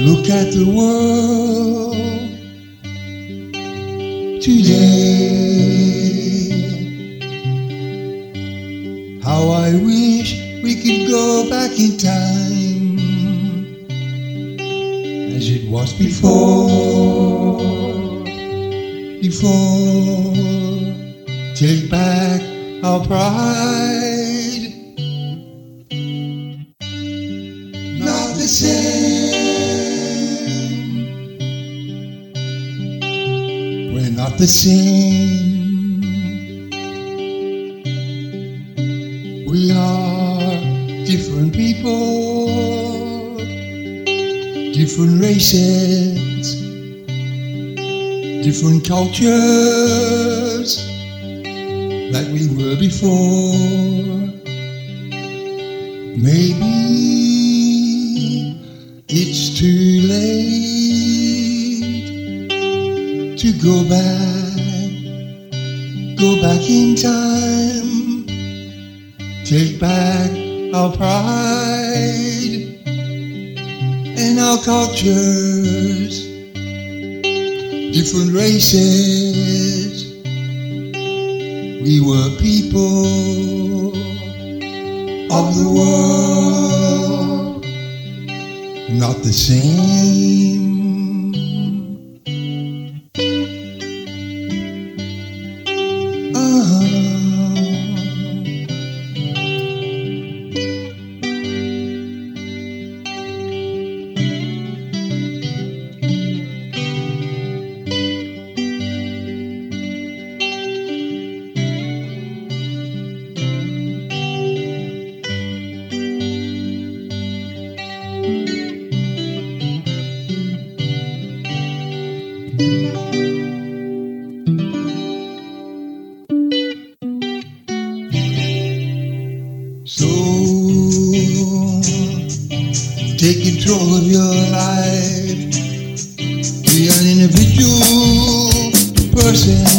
look at the world today. How I wish we could go back in time as it was before. Before, take back our pride. Not the same. We are different people, different races, different cultures like we were before. Maybe it's too late to go back, go back in time, take back our pride and our cultures, different races. We were people of the world, not the same. Take control of your life. Be an individual person.